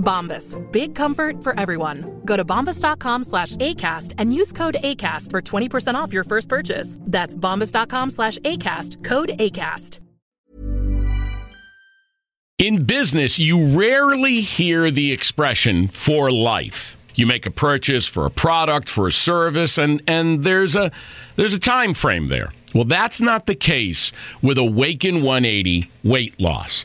Bombas. Big comfort for everyone. Go to bombas.com slash ACAST and use code ACAST for 20% off your first purchase. That's bombas.com slash ACAST. Code ACAST. In business, you rarely hear the expression for life. You make a purchase for a product, for a service, and, and there's a there's a time frame there. Well, that's not the case with Awaken 180 weight loss.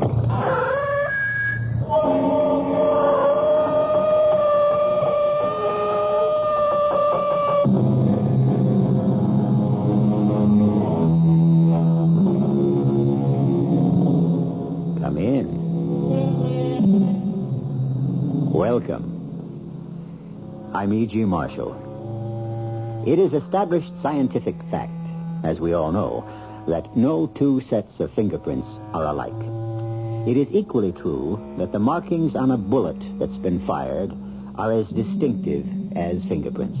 Welcome. I'm E.G. Marshall. It is established scientific fact, as we all know, that no two sets of fingerprints are alike. It is equally true that the markings on a bullet that's been fired are as distinctive as fingerprints.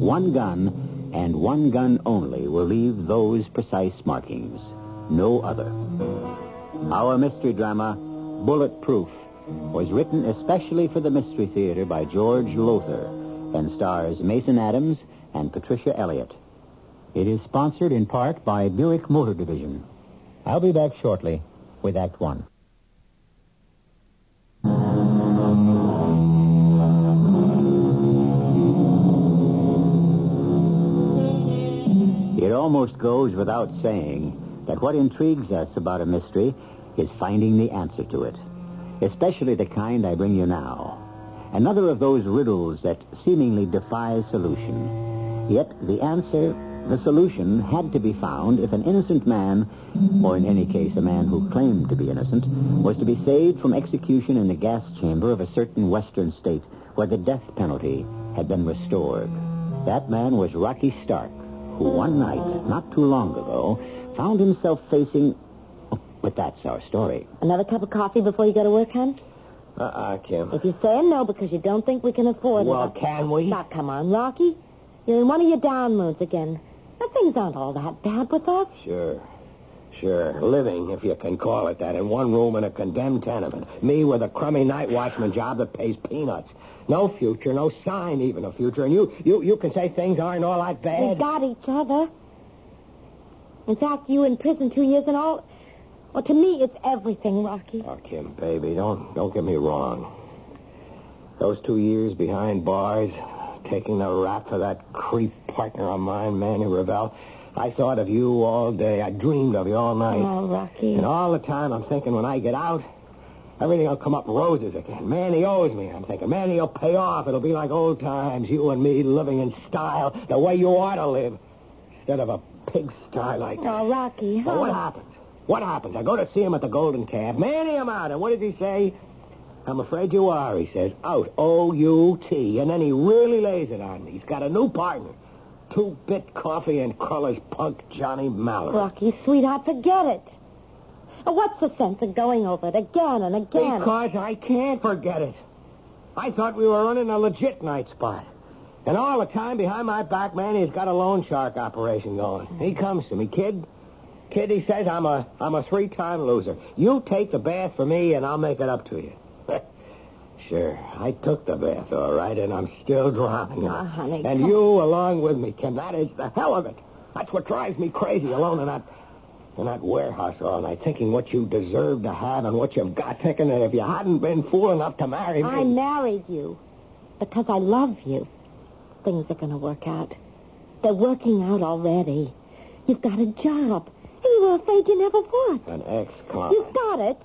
One gun and one gun only will leave those precise markings. No other. Our mystery drama, Bulletproof, was written especially for the Mystery Theater by George Lowthar and stars Mason Adams and Patricia Elliott. It is sponsored in part by Buick Motor Division. I'll be back shortly with Act One. It almost goes without saying that what intrigues us about a mystery is finding the answer to it, especially the kind I bring you now. Another of those riddles that seemingly defy solution. Yet the answer, the solution, had to be found if an innocent man, or in any case a man who claimed to be innocent, was to be saved from execution in the gas chamber of a certain western state where the death penalty had been restored. That man was Rocky Stark, who one night, not too long ago, found himself facing... But that's our story. Another cup of coffee before you go to work, hon? Uh-uh, Kim. If you're saying no because you don't think we can afford Well, it... Well, can we? Now, come on, Rocky. You're in one of your down moods again. Now, things aren't all that bad with us. Sure. Sure. Living, if you can call it that, in one room in a condemned tenement. Me with a crummy night watchman job that pays peanuts. No future, no sign even of future. And you, you, you can say things aren't all that bad. We got each other. In fact, you in prison two years and all... Well, to me, it's everything, Rocky. Oh, Kim, baby, don't don't get me wrong. Those two years behind bars, taking the rap for that creep partner of mine, Manny Ravel, I thought of you all day. I dreamed of you all night. Oh, Rocky. And all the time I'm thinking when I get out, everything will come up roses again. Manny owes me, I'm thinking. Manny will pay off. It'll be like old times, you and me living in style, the way you ought to live, instead of a pigsty like that. Oh, Rocky. Well, what happens? What happens? I go to see him at the Golden Calf. Manny, I'm out. And what does he say? I'm afraid you are, he says. Out. O-U-T. And then he really lays it on me. He's got a new partner. Two-bit coffee and Cruller's punk Johnny Mallory. Rocky, sweetheart, forget it. What's the sense of going over it again and again? Because I can't forget it. I thought we were running a legit night spot. And all the time behind my back, man, he's got a loan shark operation going. He comes to me, kid. He says, I'm a I'm a three-time loser. You take the bath for me, and I'll make it up to you. sure, I took the bath, all right, and I'm still drowning. Oh, ah, honey, and you along with me, Kim. That is the hell of it. That's what drives me crazy, alone in that in that warehouse all night, thinking what you deserve to have and what you've got, thinking that if you hadn't been fool enough to marry me... I married you because I love you. Things are going to work out. They're working out already. You've got a job, you were afraid you never would. An ex-con. You've got it,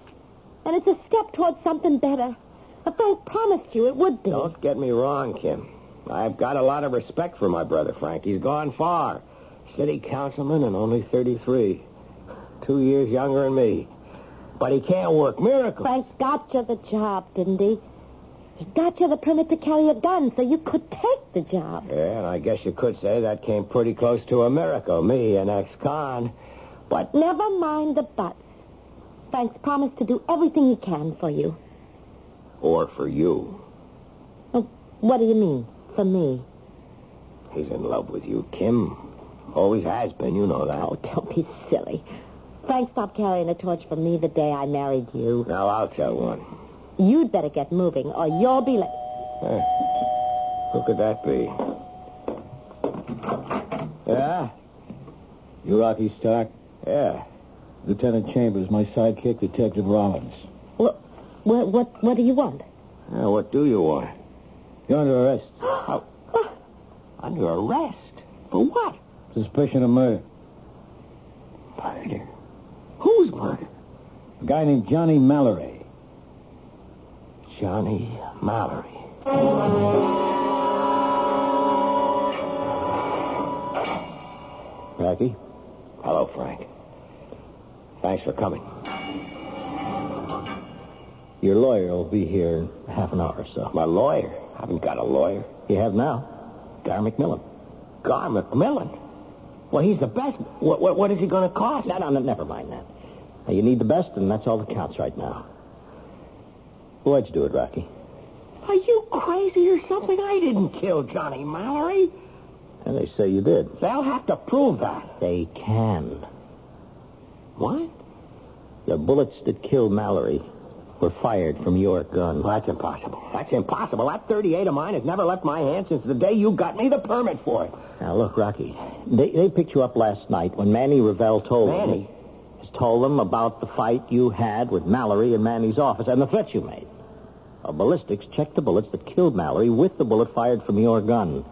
and it's a step towards something better. A Frank promised you it would be. Don't get me wrong, Kim. I've got a lot of respect for my brother, Frank. He's gone far. City councilman and only 33. Two years younger than me. But he can't work miracles. Frank got you the job, didn't he? He got you the permit to carry a gun so you could take the job. Yeah, and I guess you could say that came pretty close to a miracle. Me, an ex-con. But Never mind the buts. Frank's promised to do everything he can for you. or for you. Oh, what do you mean, for me? He's in love with you, Kim. Always has been, you know that. Oh, don't be silly. Frank stopped carrying a torch for me the day I married you. Now, I'll tell one. You'd better get moving, or you'll be late. Eh, who could that be? Yeah? You Rocky Stark? Yeah. Lieutenant Chambers, my sidekick, Detective Rollins. What, what, what, what do you want? Yeah, what do you want? You're under arrest. Oh, under arrest? For what? Suspicion of murder. Murder? Whose murder? A guy named Johnny Mallory. Johnny Mallory. Rocky? Hello, Frank. Thanks for coming. Your lawyer will be here in half an hour or so. My lawyer? I haven't got a lawyer. You have now. Gar McMillan. Gar McMillan? Well, he's the best. What, what, what is he going to cost? No, no, no, never mind that. Now, you need the best, and that's all that counts right now. Why'd you do it, Rocky? Are you crazy or something? I didn't kill Johnny Mallory. And they say you did. They'll have to prove that. They can. What? The bullets that killed Mallory were fired from your gun. That's impossible. That's impossible. That 38 of mine has never left my hand since the day you got me the permit for it. Now, look, Rocky, they, they picked you up last night when Manny Revell told Manny? them... Just told them about the fight you had with Mallory in Manny's office and the threats you made. A ballistics checked the bullets that killed Mallory with the bullet fired from your gun.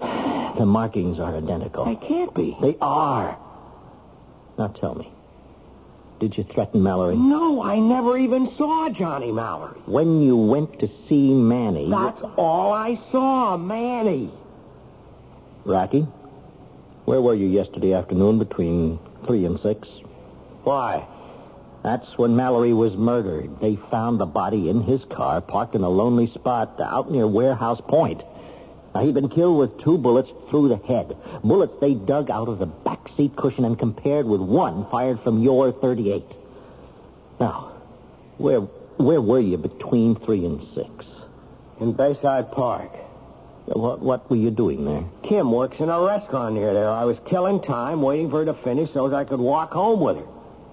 The markings are identical. They can't be. They are. Now tell me, did you threaten Mallory? No, I never even saw Johnny Mallory. When you went to see Manny... That's all I saw, Manny. Rocky, where were you yesterday afternoon between 3 and 6? Why? That's when Mallory was murdered. They found the body in his car, parked in a lonely spot out near Warehouse Point. Now, he'd been killed with two bullets through the head. Bullets they dug out of the back seat cushion and compared with one fired from your 38. Now, where where were you between 3 and 6? In Bayside Park. What, what were you doing there? Kim works in a restaurant near there. I was killing time, waiting for her to finish so that I could walk home with her.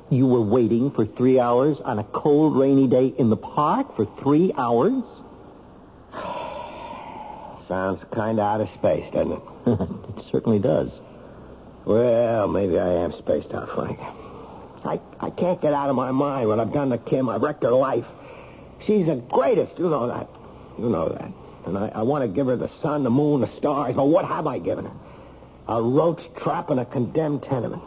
You were waiting for three hours on a cold, rainy day in the park for three hours? Sounds kind of out of space, doesn't it? it certainly does. Well, maybe I am spaced out, Frank. I, I can't get out of my mind what I've done to Kim. I've wrecked her life. She's the greatest. You know that. You know that. And I, I want to give her the sun, the moon, the stars. But what have I given her? A roach trap in a condemned tenement.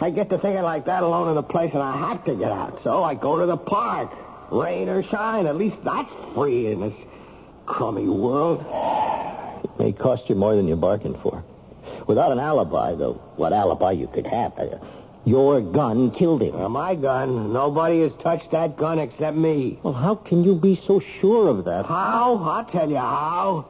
I get to thinking like that alone in a place, and I have to get out. So I go to the park. Rain or shine, at least that's free in this crummy world. It may cost you more than you're bargained for. Without an alibi, though, what alibi you could have, uh, your gun killed him. Uh, my gun. Nobody has touched that gun except me. Well, how can you be so sure of that? How? I'll tell you how.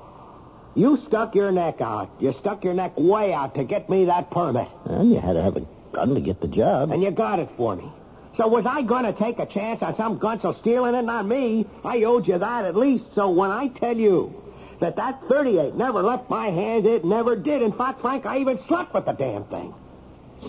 You stuck your neck out. You stuck your neck way out to get me that permit. And you had to have a gun to get the job. And you got it for me. So was I going to take a chance on some gunsel stealing it? Not me. I owed you that at least. So when I tell you that that 38 never left my hands, it never did. In fact, Frank, I even slept with the damn thing.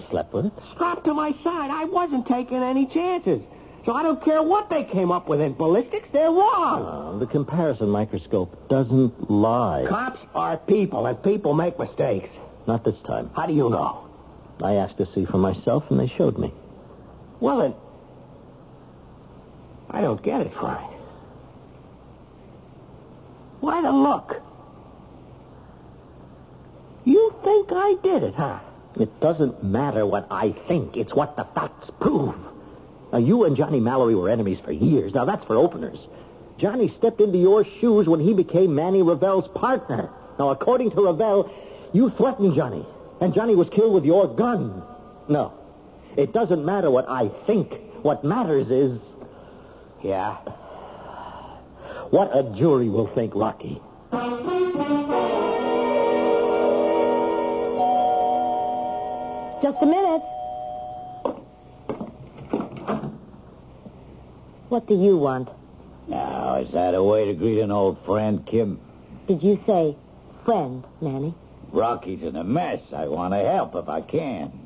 Slept with it? Strapped to my side. I wasn't taking any chances. So I don't care what they came up with in ballistics. They're wrong. Uh, the comparison microscope doesn't lie. Cops are people, and people make mistakes. Not this time. How do you know? I asked to see for myself, and they showed me. Well, then, I don't get it, Frank. Why the look? You think I did it, huh? It doesn't matter what I think. It's what the facts prove. Now, you and Johnny Mallory were enemies for years. Now, that's for openers. Johnny stepped into your shoes when he became Manny Ravel's partner. Now, according to Ravel, you threatened Johnny, and Johnny was killed with your gun. No, it doesn't matter what I think. What matters is... Yeah? What a jury will think, Rocky. Just a minute. What do you want? Now, is that a way to greet an old friend, Kim? Did you say friend, Manny? Rocky's in a mess. I want to help if I can.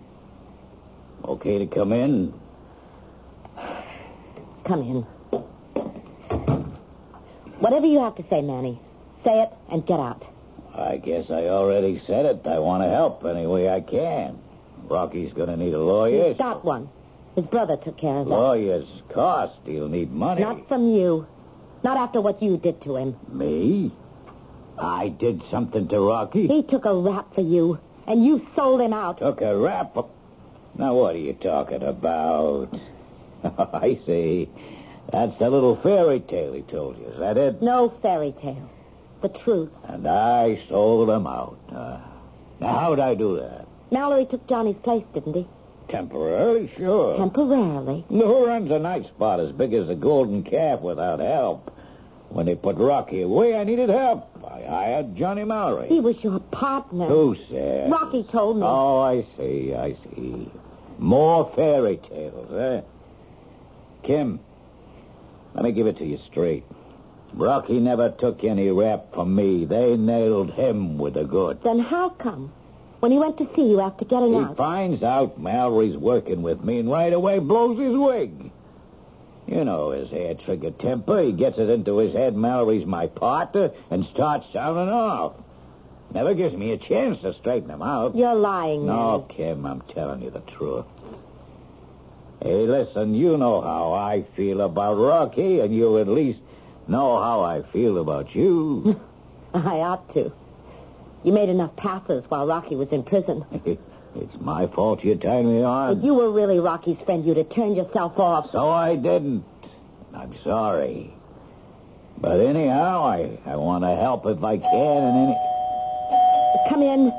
Okay to come in? Come in. Whatever you have to say, Manny, say it and get out. I guess I already said it. I want to help any way I can. Rocky's going to need a lawyer. He's got one. His brother took care of that. Lawyers cost. He'll need money. Not from you. Not after what you did to him. Me? I did something to Rocky? He took a rap for you, and you sold him out. Took a rap? Now, what are you talking about? I see. That's the little fairy tale he told you. Is that it? No fairy tale. The truth. And I sold him out. Uh, now, how'd I do that? Mallory took Johnny's place, didn't he? Temporarily, sure. Temporarily. Who runs a night spot as big as the Golden Calf without help? When they put Rocky away, I needed help. I hired Johnny Mallory. He was your partner. Who said? Rocky told me. Oh, I see, I see. More fairy tales, eh? Kim, let me give it to you straight. Rocky never took any rap from me. They nailed him with the goods. Then how come? When he went to see you after getting He out. He finds out Mallory's working with me and right away blows his wig. You know his hair trigger temper. He gets it into his head Mallory's my partner and starts sounding off. Never gives me a chance to straighten him out. You're lying, No. Kim, I'm telling you the truth. Hey, listen, you know how I feel about Rocky, and you at least know how I feel about you. I ought to. You made enough passes while Rocky was in prison. it's my fault you turned me on. If you were really Rocky's friend, you'd have turned yourself off. So I didn't. I'm sorry. But anyhow, I, I want to help if I can, and any... Come in.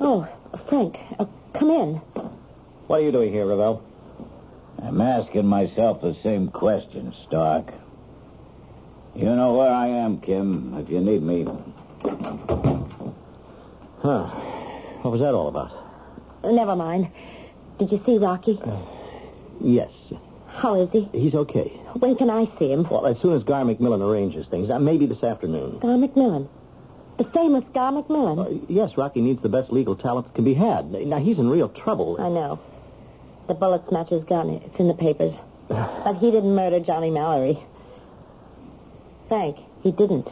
Oh, Frank, uh, come in. What are you doing here, Ravel? I'm asking myself the same question, Stark. You know where I am, Kim, if you need me. Huh. What was that all about? Never mind. Did you see Rocky? Yes. How is he? He's okay. When can I see him? Well, as soon as Gar McMillan arranges things, uh, maybe this afternoon. Gar McMillan. The famous Gar McMillan. Uh, yes, Rocky needs the best legal talent that can be had. Now, he's in real trouble. I know. The bullet smashes gun. It's in the papers. but he didn't murder Johnny Mallory. Frank, he didn't.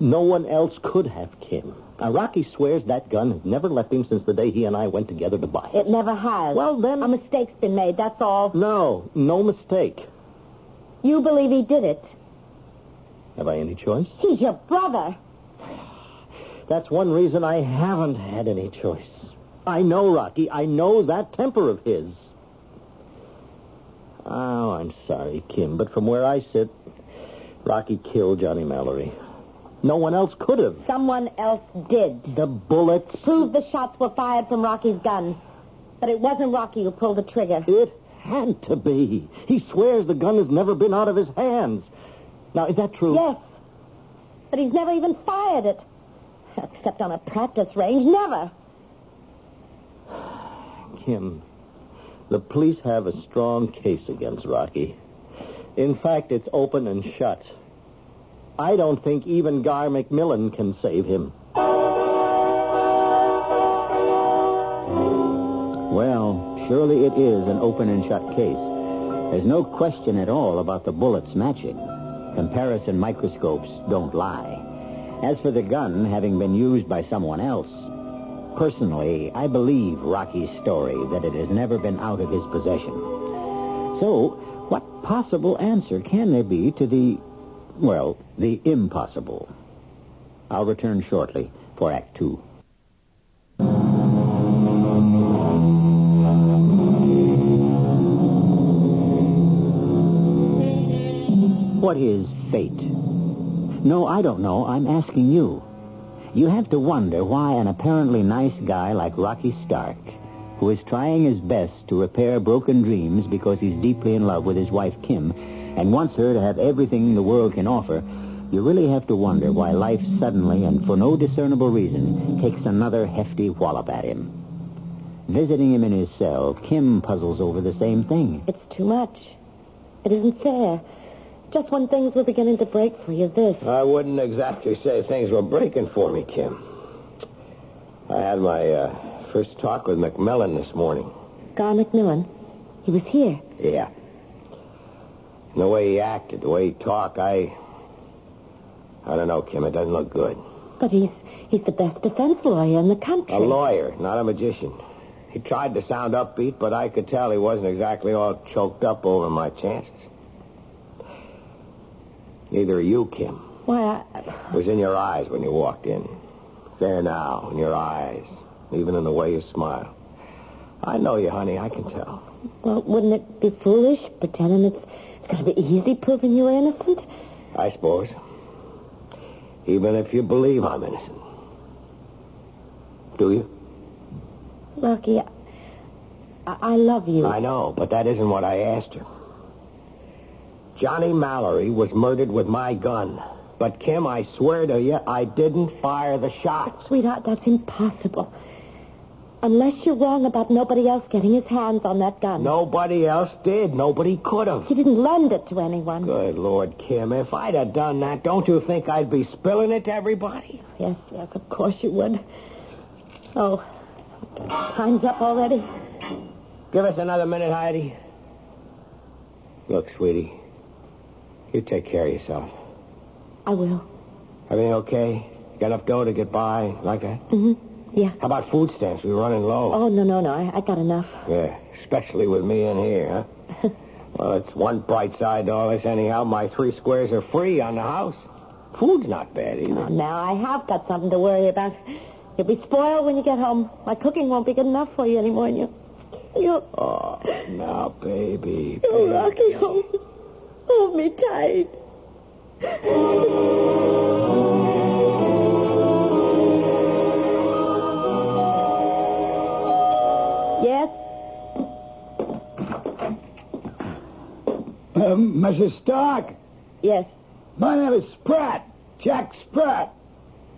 No one else could have, Kim. Now, Rocky swears that gun has never left him since the day he and I went together to buy it. It never has. Well, then- A mistake's been made, that's all. No, no mistake. You believe he did it. Have I any choice? He's your brother. That's one reason I haven't had any choice. I know Rocky. I know that temper of his. Oh, I'm sorry, Kim, but from where I sit, Rocky killed Johnny Mallory. No one else could have. Someone else did. The bullets. Proved the shots were fired from Rocky's gun. But it wasn't Rocky who pulled the trigger. It had to be. He swears the gun has never been out of his hands. Now, is that true? Yes. But he's never even fired it. Except on a practice range. Never. Kim, the police have a strong case against Rocky. In fact, it's open and shut. I don't think even Gar McMillan can save him. Well, surely it is an open and shut case. There's no question at all about the bullets matching. Comparison microscopes don't lie. As for the gun having been used by someone else, personally, I believe Rocky's story that it has never been out of his possession. So, what possible answer can there be to the, well, the impossible? I'll return shortly for Act Two. What is fate? No, I don't know. I'm asking you. You have to wonder why an apparently nice guy like Rocky Stark, who is trying his best to repair broken dreams because he's deeply in love with his wife Kim and wants her to have everything the world can offer, you really have to wonder why life suddenly and for no discernible reason takes another hefty wallop at him. Visiting him in his cell, Kim puzzles over the same thing. It's too much. It isn't fair. Just when things were beginning to break for you, this. I wouldn't exactly say things were breaking for me, Kim. I had my uh, first talk with McMillan this morning. Gar McMillan. He was here. Yeah. And the way he acted, the way he talked, I... I don't know, Kim. It doesn't look good. But he's he's the best defense lawyer in the country. A lawyer, not a magician. He tried to sound upbeat, but I could tell he wasn't exactly all choked up over my chances. Neither are you, Kim. Why, I... It was in your eyes when you walked in. There now, in your eyes. Even in the way you smile. I know you, honey. I can tell. Well, wouldn't it be foolish pretending it's, it's going to be easy proving you're innocent? I suppose. Even if you believe I'm innocent. Do you? Rocky, I, I love you. I know, but that isn't what I asked you. Johnny Mallory was murdered with my gun. But, Kim, I swear to you, I didn't fire the shots. Sweetheart, that's impossible. Unless you're wrong about nobody else getting his hands on that gun. Nobody else did. Nobody could have. He didn't lend it to anyone. Good Lord, Kim, if I'd have done that, don't you think I'd be spilling it to everybody? Yes, yes, of course you would. Oh, time's up already. Give us another minute, Heidi. Look, sweetie, you take care of yourself. I will. Everything okay? Got enough dough to get by like that? Mm-hmm. Yeah. How about food stamps? We're running low. Oh, no, no, no. I, I got enough. Yeah, especially with me in here, huh? well, it's one bright side to all this anyhow. My three squares are free on the house. Food's not bad either. Oh, now I have got something to worry about. You'll be spoiled when you get home. My cooking won't be good enough for you anymore. And you, you, Oh, now, baby. baby. lucky, hold, hold me tight. Yes? Um, Mrs. Stark, Yes. my name is Spratt, Jack Spratt.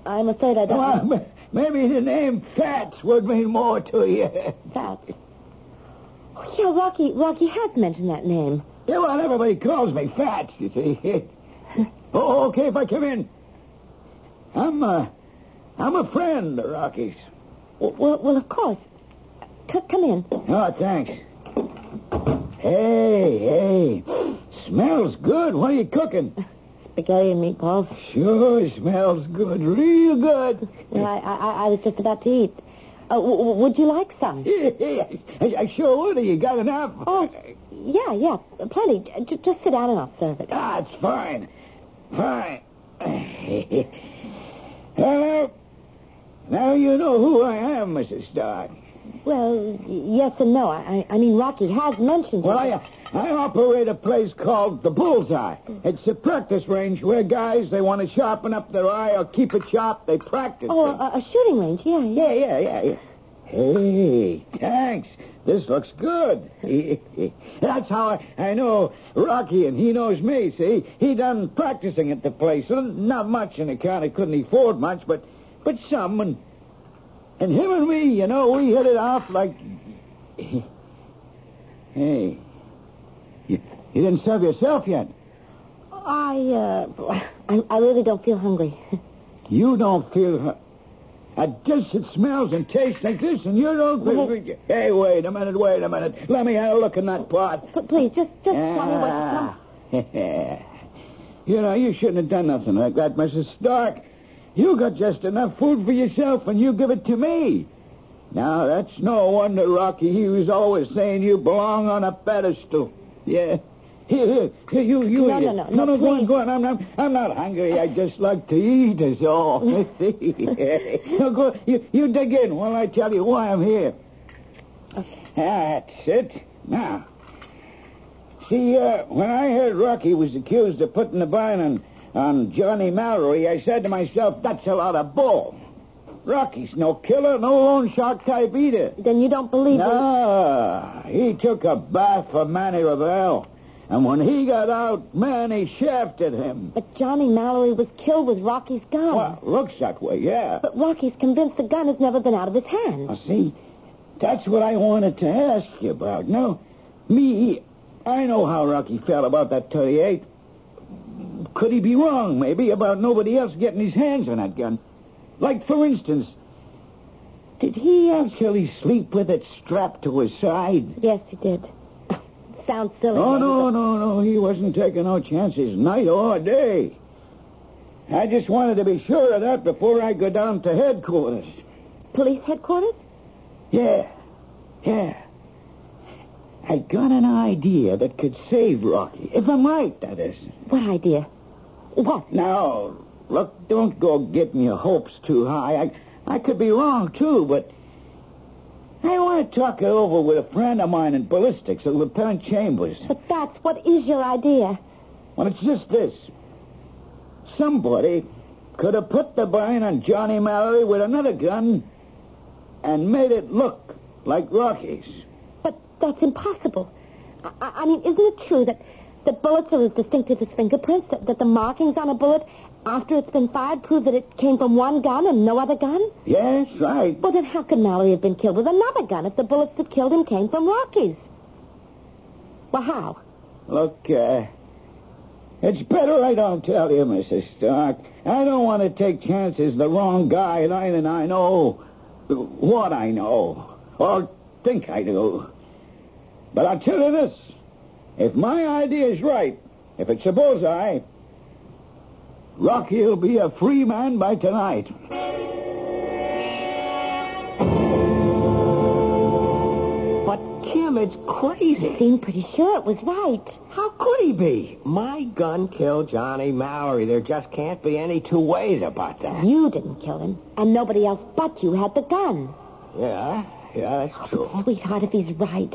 I'm afraid I don't Well, m- maybe the name Fats would mean more to you. that. Oh, yeah, Rocky, Rocky has mentioned that name. Yeah, well, everybody calls me Fats, you see. oh, okay if I come in. I'm, uh, I'm a friend of Rocky's. Well, well, of course. C- come in. Oh, thanks. Hey, hey. Smells good. What are you cooking? Spaghetti and meatballs. Sure smells good. Real good. Yeah, I, I, I was just about to eat. Uh, w- w- would you like some? I, I sure would. You got enough? Oh, yeah, yeah, plenty. J- just sit down and I'll serve it. Ah, it's fine. Fine. Hello. Now you know who I am, Mrs. Stark. Well, y- yes and no. I, I mean, Rocky has mentioned Well. I, I operate a place called the Bullseye. It's a practice range where guys, they want to sharpen up their eye or keep it sharp, they practice. Oh, a, a shooting range, yeah, yeah. Yeah, yeah, yeah, yeah. Hey, thanks. This looks good. That's how I, I know Rocky, and he knows me, see? He done practicing at the place. Not much in account. He couldn't afford much, but but some. And, and him and me, you know, we hit it off like... Hey, you, you didn't serve yourself yet. I, uh, I, I really don't feel hungry. You don't feel... A dish that smells and tastes like this, and you don't feel... Hey, wait a minute, wait a minute. Let me have a look in that pot. But please, just, just tell me what you Ah. you know, you shouldn't have done nothing like that, Mrs. Stark. You got just enough food for yourself, and you give it to me. Now, that's no wonder, Rocky. He was always saying you belong on a pedestal. Yeah. Here, here, here, you, you No, no, no, no, no, go on, go on. I'm not, I'm not hungry. I just like to eat, is all. no, go, you, you dig in while I tell you why I'm here. That's it. Now, see, uh, when I heard Rocky was accused of putting the vine on, on Johnny Mallory, I said to myself, that's a lot of bull. Rocky's no killer, no loan shark type either. Then you don't believe it? No, he took a bath for Manny Ravel. And when he got out, Manny shafted him. But Johnny Mallory was killed with Rocky's gun. Well, looks that way, yeah. But Rocky's convinced the gun has never been out of his hands. Now, see, that's what I wanted to ask you about. Now, me, I know how Rocky felt about that 38. Could he be wrong, maybe, about nobody else getting his hands on that gun? Like, for instance, did he actually sleep with it strapped to his side? Yes, he did. Sounds silly. Oh, no, it? no, no. He wasn't taking no chances night or day. I just wanted to be sure of that before I go down to headquarters. Police headquarters? Yeah, yeah. I got an idea that could save Rocky. If I'm right, that is. What idea? What? Now, look, don't go getting your hopes too high. I, I could be wrong, too, but want to talk it over with a friend of mine in ballistics, a Lieutenant Chambers. But that's what is your idea? Well, it's just this. Somebody could have put the vine on Johnny Mallory with another gun and made it look like Rocky's. But that's impossible. I, I mean, isn't it true that, that bullets are as distinctive as fingerprints? That, that the markings on a bullet after it's been fired prove that it came from one gun and no other gun? Yes, right. Well, then how could Mallory have been killed with another gun if the bullets that killed him came from Rocky's? Well, how? Look, uh, it's better I don't tell you, Mrs. Stark. I don't want to take chances the wrong guy and I, and I know what I know, or think I do. But I'll tell you this. If my idea is right, if it's a bullseye, Rocky'll be a free man by tonight. But, Kim, it's crazy. He seemed pretty sure it was right. How could he be? My gun killed Johnny Mallory. There just can't be any two ways about that. You didn't kill him, and nobody else but you had the gun. Yeah, yeah, that's oh, true. Sweetheart, if he's right,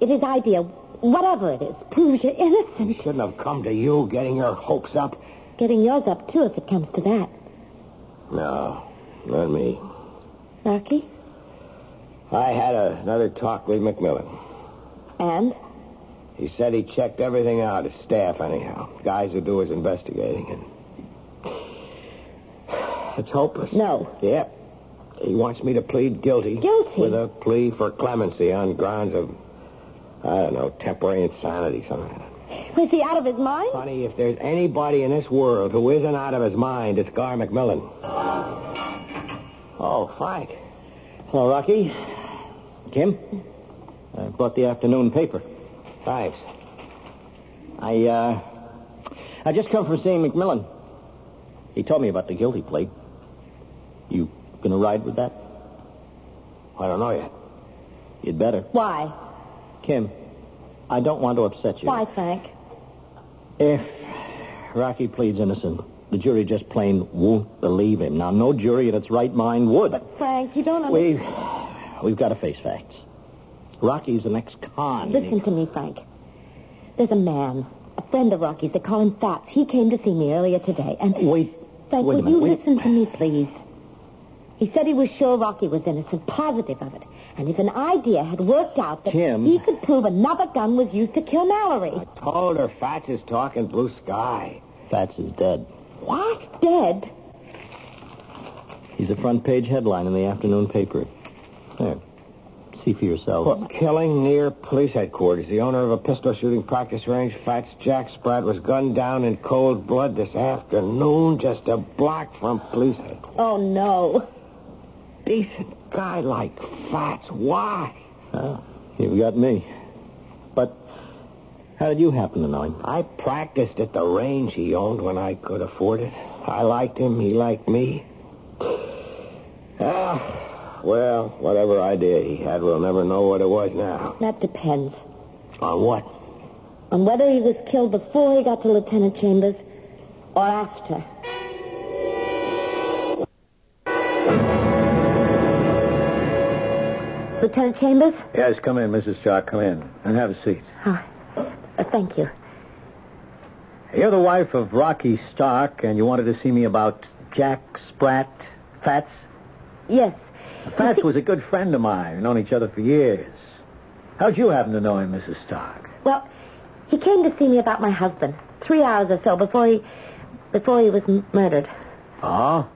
if his idea, whatever it is, proves you're innocent, He shouldn't have come to you getting your hopes up. Getting yours up too if it comes to that. No, not me. Rocky? I had another talk with McMillan. And? He said he checked everything out, his staff anyhow. Guys who do his investigating. And it's hopeless. No. Yep. He wants me to plead guilty. Guilty? With a plea for clemency on grounds of, I don't know, temporary insanity, something Was he out of his mind? Honey, if there's anybody in this world who isn't out of his mind, it's Gar McMillan. Oh, Frank. Hello, Rocky. Kim? I brought the afternoon paper. Thanks. I, uh, I just come from seeing McMillan. He told me about the guilty plea. You gonna ride with that? I don't know yet. You'd better. Why? Kim, I don't want to upset you. Why, Frank? If Rocky pleads innocent, The jury just plain won't believe him. Now, no jury in its right mind would. But, Frank, you don't understand. We've, we've got to face facts. Rocky's an ex-con. Listen to me, Frank. There's a man, a friend of Rocky's. They call him Fats. He came to see me earlier today, and Wait, Frank, wait a would minute. you wait. listen to me, please? He said he was sure Rocky was innocent, positive of it. And if an idea had worked out that Tim. he could prove another gun was used to kill Mallory. I Told her Fats is talking blue sky. Fats is dead. What? Dead? He's a front page headline in the afternoon paper. There. See for yourself. Well, killing near police headquarters. The owner of a pistol shooting practice range, Fats Jack Spratt, was gunned down in cold blood this afternoon, just a block from police headquarters. Oh, no. Decent guy like Fats. Why? Well, you've got me. But how did you happen to know him? I practiced at the range he owned when I could afford it. I liked him. He liked me. Ah, well, whatever idea he had, we'll never know what it was now. That depends On what? on whether he was killed before he got to Lieutenant Chambers or after. Lieutenant Chambers? Yes, come in, Mrs. Stark. Come in and have a seat. Oh, uh, thank you. You're the wife of Rocky Stark, and you wanted to see me about Jack Spratt, Fats. Yes. Fats was a good friend of mine. We've known each other for years. How'd you happen to know him, Mrs. Stark? Well, he came to see me about my husband three hours or so before he before he was m- murdered. Oh?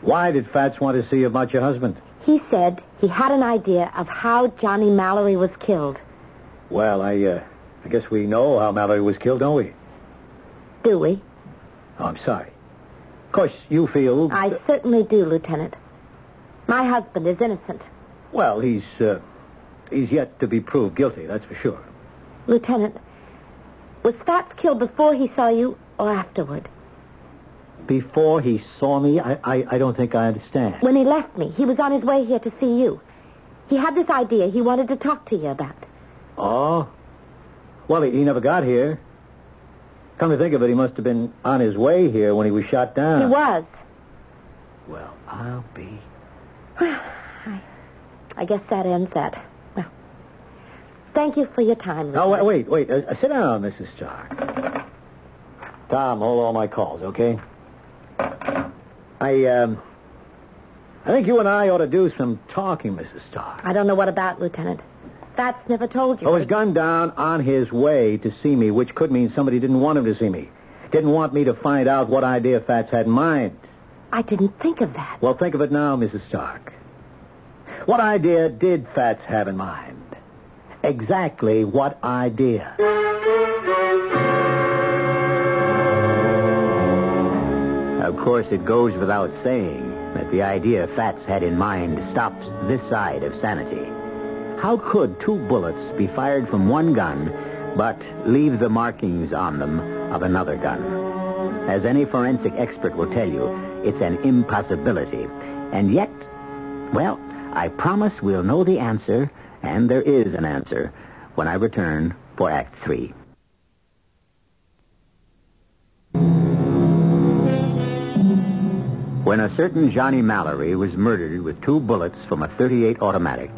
Why did Fats want to see you about your husband? He said he had an idea of how Johnny Mallory was killed. Well, I, uh, I guess we know how Mallory was killed, don't we? Do we? Oh, I'm sorry. Of course, you feel... I certainly do, Lieutenant. My husband is innocent. Well, he's, uh, he's yet to be proved guilty, that's for sure. Lieutenant, was Fats killed before he saw you or afterward? Before he saw me, I, I, I don't think I understand. When he left me, he was on his way here to see you. He had this idea he wanted to talk to you about. Oh? Well, he, he never got here. Come to think of it, he must have been on his way here when he was shot down. He was. Well, I'll be... I I guess that ends that. Well, thank you for your time, No, Lieutenant. wait, wait. wait. Uh, sit down, Mrs. Stark. Tom, hold all my calls, okay? I, um... I think you and I ought to do some talking, Mrs. Stark. I don't know what about, Lieutenant. Fats never told you. I was gunned down on his way to see me, which could mean somebody didn't want him to see me. Didn't want me to find out what idea Fats had in mind. I didn't think of that. Well, think of it now, Mrs. Stark. What idea did Fats have in mind? Exactly what idea? Course, it goes without saying that the idea Fats had in mind stops this side of sanity. How could two bullets be fired from one gun but leave the markings on them of another gun? As any forensic expert will tell you, it's an impossibility. And yet, well, I promise we'll know the answer, and there is an answer, when I return for Act Three. When a certain Johnny Mallory was murdered with two bullets from a 38 automatic,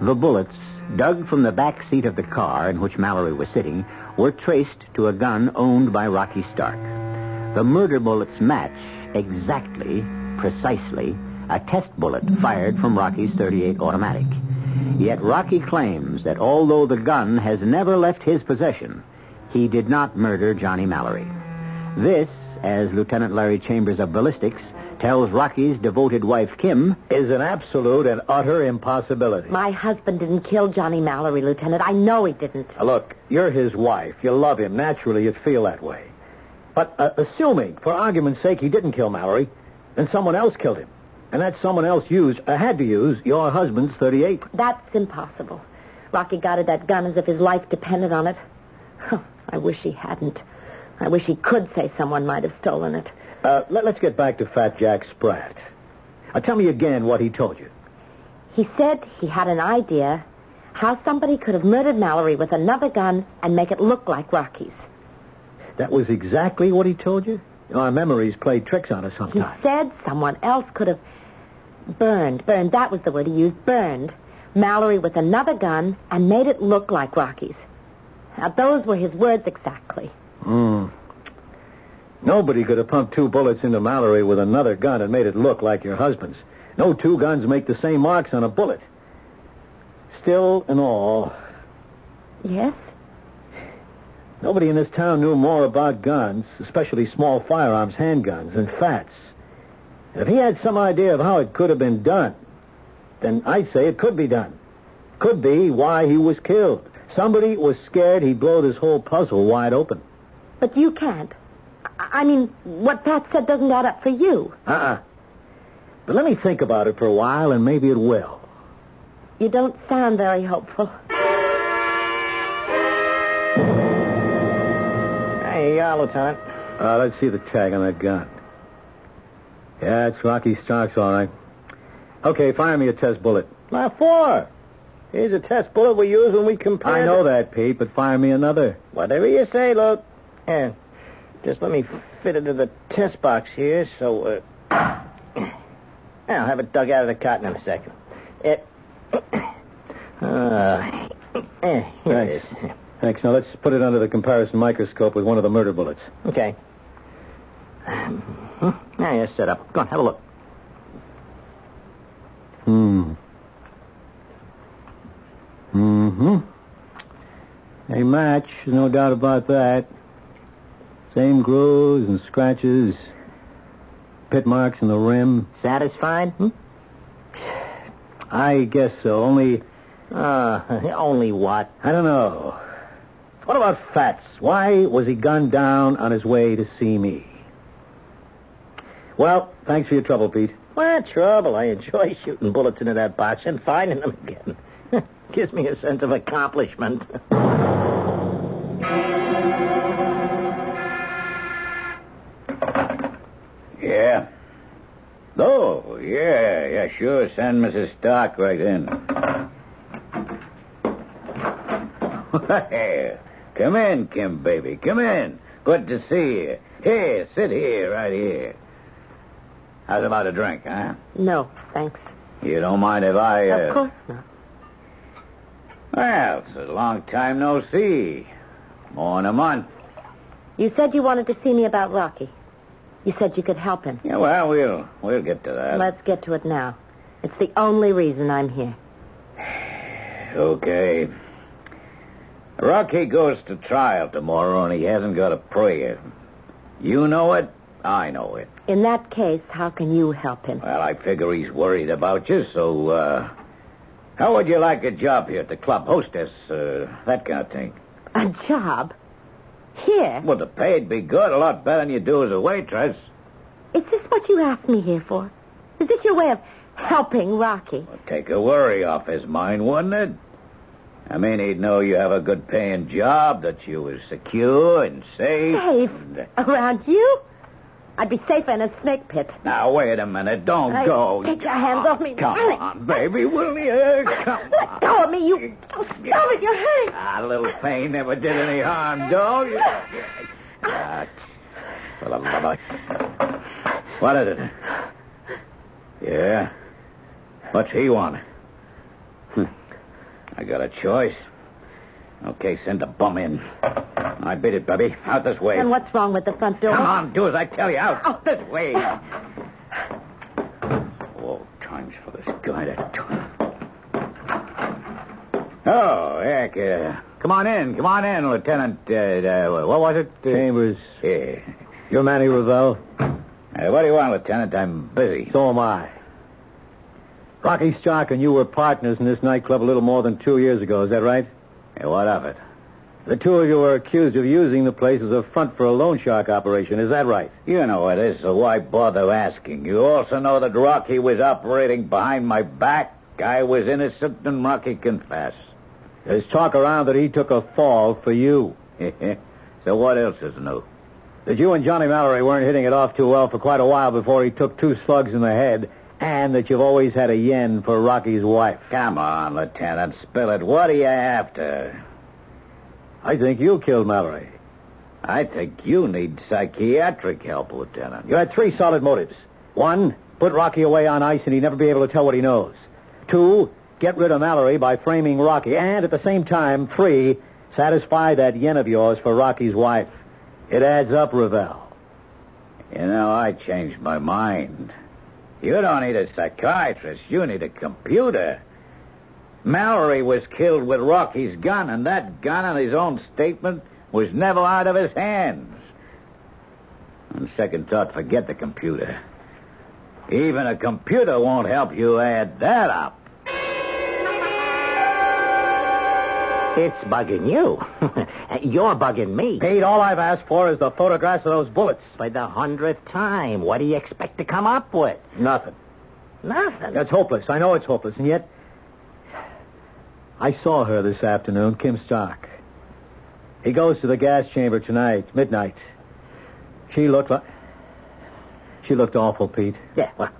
the bullets, dug from the back seat of the car in which Mallory was sitting, were traced to a gun owned by Rocky Stark. The murder bullets match exactly, precisely, a test bullet fired from Rocky's 38 automatic. Yet Rocky claims that although the gun has never left his possession, he did not murder Johnny Mallory. This, as Lieutenant Larry Chambers of Ballistics tells Rocky's devoted wife Kim, Is an absolute and utter impossibility. My husband didn't kill Johnny Mallory, Lieutenant. I know he didn't. Now, Look, you're his wife. You love him. Naturally, you'd feel that way. But uh, assuming, for argument's sake, he didn't kill Mallory, then someone else killed him. And that someone else used, uh, had to use, your husband's 38. That's impossible. Rocky guarded that gun as if his life depended on it. I wish he hadn't. I wish he could say someone might have stolen it. Uh, let, us get back to Fat Jack Spratt. Uh, tell me again what he told you. He said he had an idea how somebody could have murdered Mallory with another gun and make it look like Rocky's. That was exactly what he told you? Our memories played tricks on us sometimes. He said someone else could have burned, burned, that was the word he used, burned Mallory with another gun and made it look like Rocky's. Now, those were his words exactly. Hmm. Nobody could have pumped two bullets into Mallory with another gun and made it look like your husband's. No two guns make the same marks on a bullet. Still and all, Yes? nobody in this town knew more about guns, especially small firearms, handguns, and Fats. If he had some idea of how it could have been done, then I'd say it could be done. Could be why he was killed. Somebody was scared he'd blow this whole puzzle wide open. But you can't. I I mean, what Pat said doesn't add up for you. Uh-uh. But let me think about it for a while, and maybe it will. You don't sound very hopeful. Hey, uh, Lieutenant. Uh, let's see the tag on that gun. Yeah, it's Rocky Starks, all right. Okay, fire me a test bullet. What for? Here's a test bullet we use when we compare. I know that, Pete, but fire me another. Whatever you say, Luke. Here, just let me fit it to the test box here, so, uh... I'll have it dug out of the cotton in a second. It... Uh, eh, here it is. Thanks. Now let's put it under the comparison microscope with one of the murder bullets. Okay. Now you're set up. Go on, have a look. Hmm. Mm-hmm. They match, no doubt about that. Same grooves and scratches, pit marks in the rim. Satisfied? Hmm? I guess so. Only, Uh, only what? I don't know. What about Fats? Why was he gunned down on his way to see me? Well, thanks for your trouble, Pete. What trouble? I enjoy shooting bullets into that box and finding them again. Gives me a sense of accomplishment. Yeah. Oh, yeah, yeah, sure. Send Mrs. Stark right in. Come in, Kim, baby. Come in. Good to see you. Here, sit here, right here. How's about a drink, huh? No, thanks. You don't mind if I... Uh... Of course not. Well, it's a long time no see. More than a month. You said you wanted to see me about Rocky. You said you could help him. Yeah, well, we'll we'll get to that. Let's get to it now. It's the only reason I'm here. Okay. Rocky goes to trial tomorrow, and he hasn't got a prayer. You know it. I know it. In that case, how can you help him? Well, I figure he's worried about you, so, uh, how would you like a job here at the club? Hostess, uh, that kind of thing. A job? Here? Well, the pay'd be good, a lot better than you do as a waitress. Is this what you asked me here for? Is this your way of helping Rocky? Take a worry off his mind, wouldn't it? I mean, he'd know you have a good paying job, that you was secure and safe. Safe? and- uh, Around you? I'd be safer in a snake pit. Now, wait a minute. Don't Hey, go. take your hands off me. Come Really? on, baby, will you? Come Let on. go of me, you... Oh, stop it, you're hurting. Ah, a little pain never did any harm, you? Ah. What is it? Yeah? What's he want? Hmm. I got a choice. Okay, send the bum in. I bid it, Bubby. Out this way. And what's wrong with the front door? Come on, do as I tell you. Out, out this way. Oh, times for this guy to... turn. Oh, heck. Uh, come on in. Come on in, Lieutenant. Uh, uh, what was it? Uh, Chambers. Yeah. You're Manny Ravel? Uh, what do you want, Lieutenant? I'm busy. So am I. Rocky Stark and you were partners in this nightclub a little more than two years ago, is that right? Yeah, what of it? The two of you were accused of using the place as a front for a loan shark operation, is that right? You know it is, so why bother asking? You also know that Rocky was operating behind my back. I was innocent, and Rocky confessed. There's talk around that he took a fall for you. so what else is new? That you and Johnny Mallory weren't hitting it off too well for quite a while before he took two slugs in the head, and that you've always had a yen for Rocky's wife. Come on, Lieutenant, spill it. What are you after? I think you killed Mallory. I think you need psychiatric help, Lieutenant. You had three solid motives. One, put Rocky away on ice and he'd never be able to tell what he knows. Two, get rid of Mallory by framing Rocky. And at the same time, three, satisfy that yen of yours for Rocky's wife. It adds up, Ravel. You know, I changed my mind. You don't need a psychiatrist. You need a computer. Mallory was killed with Rocky's gun, and that gun, on his own statement, was never out of his hands. On second thought, forget the computer. Even a computer won't help you add that up. It's bugging you. You're bugging me. Pete, all I've asked for is the photographs of those bullets. For the hundredth time. What do you expect to come up with? Nothing. Nothing. That's hopeless. I know it's hopeless, and yet I saw her this afternoon, Kim Stark. He goes to the gas chamber tonight, midnight. She looked like she looked awful, Pete. Yeah, well,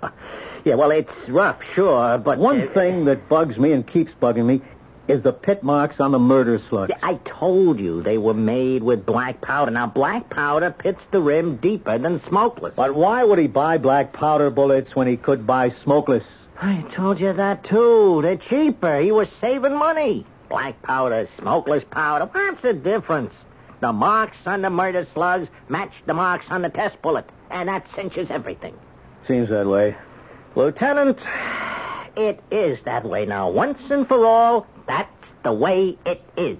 yeah, well, it's rough, sure, but one uh, thing that bugs me and keeps bugging me is the pit marks on the murder slugs. Yeah, I told you they were made with black powder. Now, black powder pits the rim deeper than smokeless. But why would he buy black powder bullets when he could buy smokeless? I told you that, too. They're cheaper. He was saving money. Black powder, smokeless powder. What's the difference? The marks on the murder slugs match the marks on the test bullet, and that cinches everything. Seems that way. Lieutenant, it is that way now. Once and for all, that's the way it is.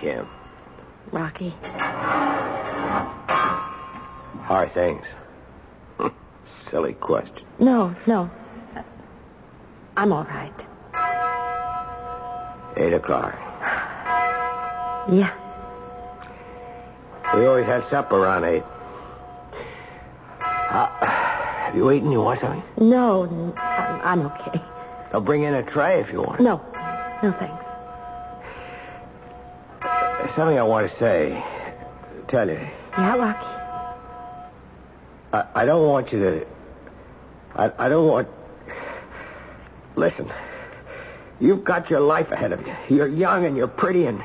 Kim, Rocky. how are things? Silly question. No, no. I'm all right. Eight o'clock. Yeah. We always had supper around eight. Uh, have you eaten? You want something? No, I'm, I'm okay. I'll bring in a tray if you want. No. No, thanks. There's something I want to say. Tell you. Yeah, Rocky. I, I don't want you to. I, I don't want. Listen. You've got your life ahead of you. You're young and you're pretty, and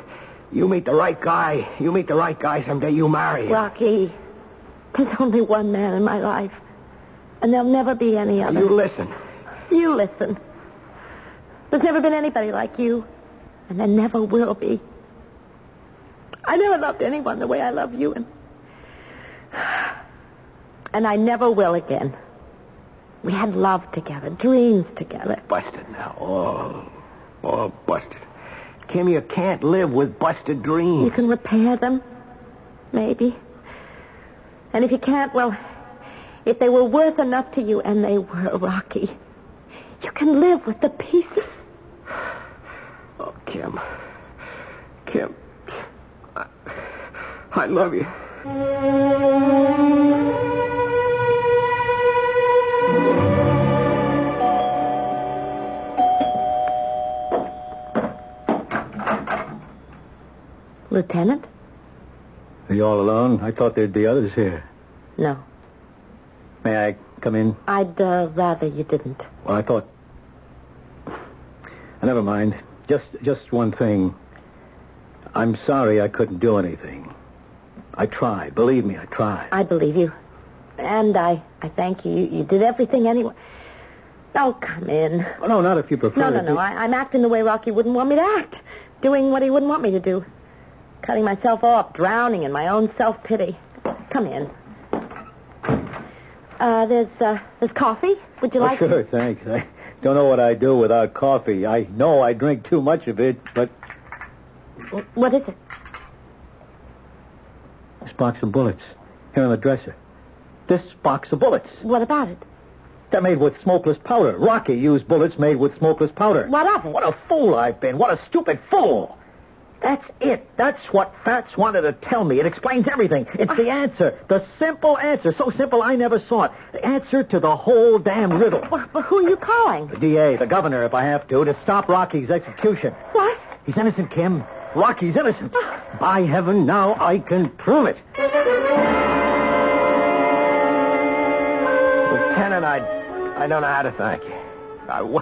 you meet the right guy. You meet the right guy someday. You marry him. Rocky, there's only one man in my life. And there'll never be any other. You listen. You listen. There's never been anybody like you. And there never will be. I never loved anyone the way I love you. And, and I never will again. We had love together, dreams together. Busted now. Oh, oh, busted. Kim, you can't live with busted dreams. You can repair them, maybe. And if you can't, well, if they were worth enough to you, and they were, Rocky, you can live with the pieces. Oh, Kim. Kim. I, I love you. Lieutenant? Are you all alone? I thought there'd be others here. No. May I come in? I'd uh, rather you didn't. Well, I thought. Never mind. Just, just one thing. I'm sorry I couldn't do anything. I tried. Believe me, I tried. I believe you. And I, I thank you. you. You did everything anyway. Oh, come in. Oh, no, not if you prefer. No, no, no. be- I, I'm acting the way Rocky wouldn't want me to act. Doing what he wouldn't want me to do. Cutting myself off, drowning in my own self-pity. Come in. Uh, there's, uh, there's coffee. Would you Oh, like sure, thanks. I don't know what I'd do without coffee. I know I drink too much of it, but What is it? this box of bullets here on the dresser. This box of bullets. What about it? They're made with smokeless powder. Rocky used bullets made with smokeless powder. What of it? What a fool I've been. What a stupid fool. That's it. That's what Fats wanted to tell me. It explains everything. It's the answer. The simple answer. So simple I never saw it. The answer to the whole damn riddle. Wh- wh- who are you calling? The DA, the governor, if I have to, to stop Rocky's execution. What? He's innocent, Kim. Rocky's innocent. By heaven, now I can prove it. Lieutenant, I, I don't know how to thank you. Uh, I, wa-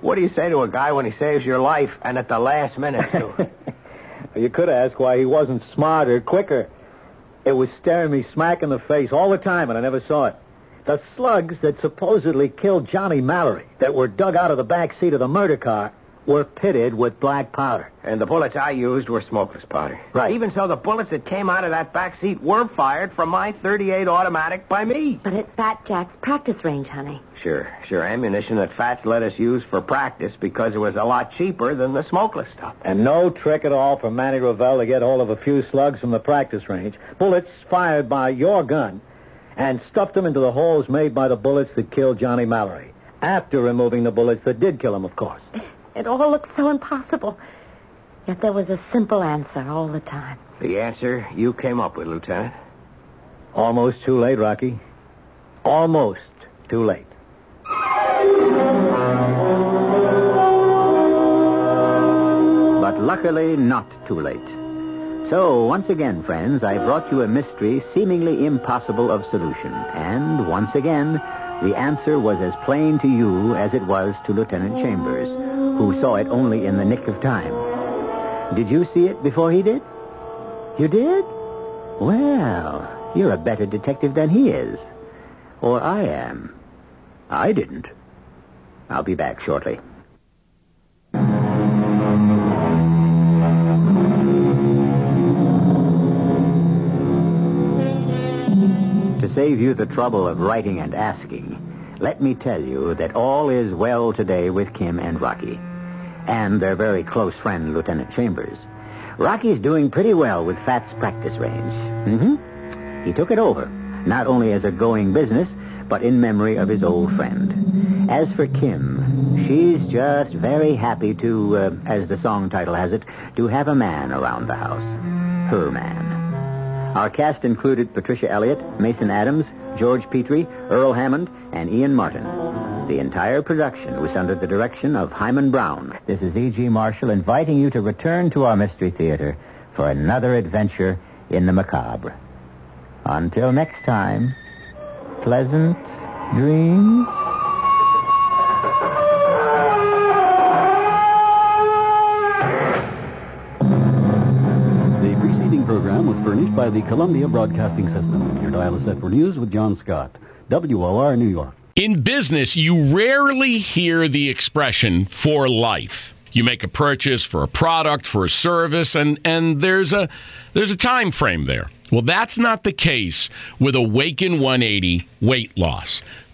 What do you say to a guy when he saves your life and at the last minute, too? you could ask why he wasn't smarter, quicker. It was staring me smack in the face all the time, and I never saw it. The slugs that supposedly killed Johnny Mallory, that were dug out of the back seat of the murder car, were pitted with black powder. And the bullets I used were smokeless powder. Right. Even so, the bullets that came out of that back seat were fired from my 38 automatic by me. But it's Fat Jack's practice range, honey. Sure, sure. Ammunition that Fats let us use for practice because it was a lot cheaper than the smokeless stuff. And no trick at all for Manny Ravel to get hold of a few slugs from the practice range. Bullets fired by your gun and stuffed them into the holes made by the bullets that killed Johnny Mallory. After removing the bullets that did kill him, of course. It all looked so impossible. Yet there was a simple answer all the time. The answer you came up with, Lieutenant. Almost too late, Rocky. Almost too late. Luckily, not too late. So, once again, friends, I brought you a mystery seemingly impossible of solution. And once again, the answer was as plain to you as it was to Lieutenant Chambers, who saw it only in the nick of time. Did you see it before he did? You did? Well, you're a better detective than he is. Or I am. I didn't. I'll be back shortly. Save you the trouble of writing and asking, let me tell you that all is well today with Kim and Rocky, and their very close friend, Lieutenant Chambers. Rocky's doing pretty well with Fat's practice range. Mm-hmm. He took it over, not only as a going business, but in memory of his old friend. As for Kim, she's just very happy to, uh, as the song title has it, to have a man around the house. Her man. Our cast included Patricia Elliott, Mason Adams, George Petrie, Earl Hammond, and Ian Martin. The entire production was under the direction of Himan Brown. This is E.G. Marshall inviting you to return to our Mystery Theater for another adventure in the macabre. Until next time, pleasant dreams. By the Columbia Broadcasting System. Your dial is set for news with John Scott. WOR New York. In business, you rarely hear the expression for life. You make a purchase for a product, for a service, and, and there's a there's a time frame there. Well, that's not the case with Awaken 180 weight loss.